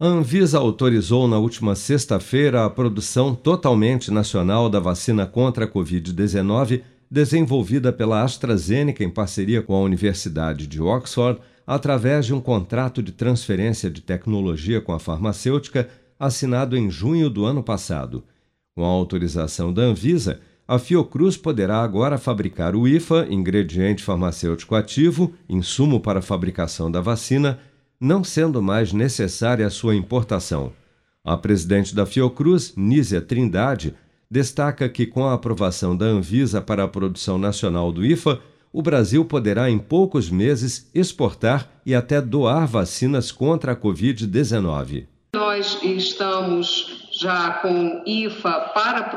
A Anvisa autorizou na última sexta-feira a produção totalmente nacional da vacina contra a Covid-19, desenvolvida pela AstraZeneca em parceria com a Universidade de Oxford, através de um contrato de transferência de tecnologia com a farmacêutica assinado em junho do ano passado. Com a autorização da Anvisa, a Fiocruz poderá agora fabricar o IFA, ingrediente farmacêutico ativo, insumo para a fabricação da vacina não sendo mais necessária a sua importação. A presidente da Fiocruz, Nízia Trindade, destaca que com a aprovação da Anvisa para a produção nacional do IFA, o Brasil poderá em poucos meses exportar e até doar vacinas contra a Covid-19. Nós estamos já com IFA para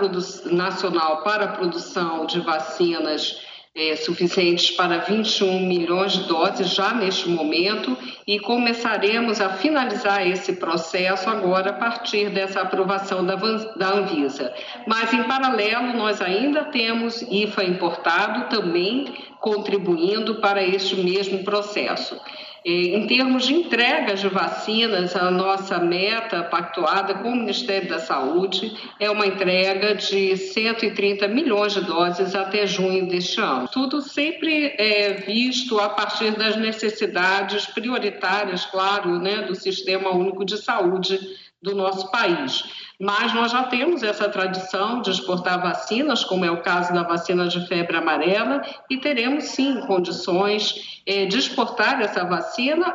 nacional para a produção de vacinas é, suficientes para 21 milhões de doses já neste momento e começaremos a finalizar esse processo agora a partir dessa aprovação da, da Anvisa. Mas, em paralelo, nós ainda temos IFA importado também contribuindo para este mesmo processo. Em termos de entregas de vacinas, a nossa meta pactuada com o Ministério da Saúde é uma entrega de 130 milhões de doses até junho deste ano. Tudo sempre é visto a partir das necessidades prioritárias, claro, né, do Sistema Único de Saúde do nosso país. Mas nós já temos essa tradição de exportar vacinas, como é o caso da vacina de febre amarela, e teremos sim condições é, de exportar essa vacina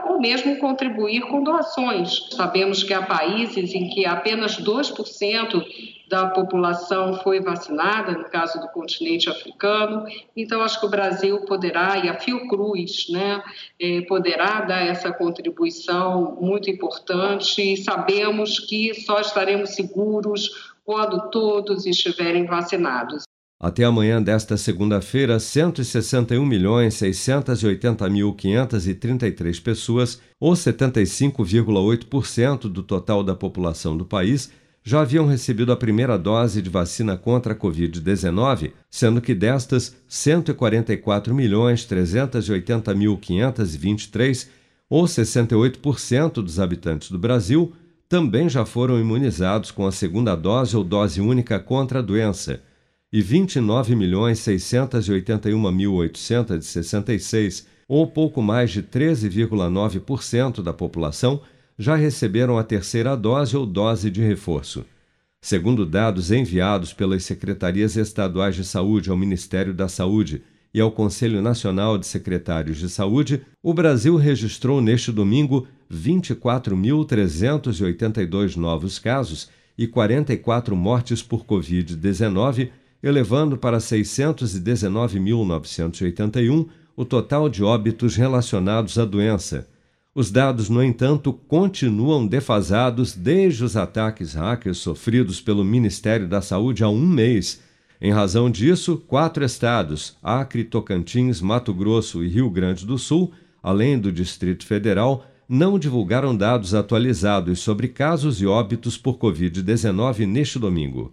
ou mesmo contribuir com doações. Sabemos que há países em que apenas 2% da população foi vacinada, no caso do continente africano. Então, acho que o Brasil poderá, e a Fiocruz, né, eh, poderá dar essa contribuição muito importante e sabemos que só estaremos seguros quando todos estiverem vacinados. Até amanhã desta segunda-feira, 161.680.533 pessoas, ou 75,8% do total da população do país, já haviam recebido a primeira dose de vacina contra a Covid-19, sendo que destas, 144.380.523, ou 68% dos habitantes do Brasil, também já foram imunizados com a segunda dose ou dose única contra a doença, e 29.681.866, ou pouco mais de 13,9% da população, já receberam a terceira dose ou dose de reforço. Segundo dados enviados pelas secretarias estaduais de saúde ao Ministério da Saúde e ao Conselho Nacional de Secretários de Saúde, o Brasil registrou neste domingo 24.382 novos casos e 44 mortes por Covid-19, elevando para 619.981 o total de óbitos relacionados à doença os dados, no entanto, continuam defasados desde os ataques hackers sofridos pelo Ministério da Saúde há um mês. Em razão disso, quatro estados, Acre, Tocantins, Mato Grosso e Rio Grande do Sul, além do Distrito Federal, não divulgaram dados atualizados sobre casos e óbitos por Covid-19 neste domingo.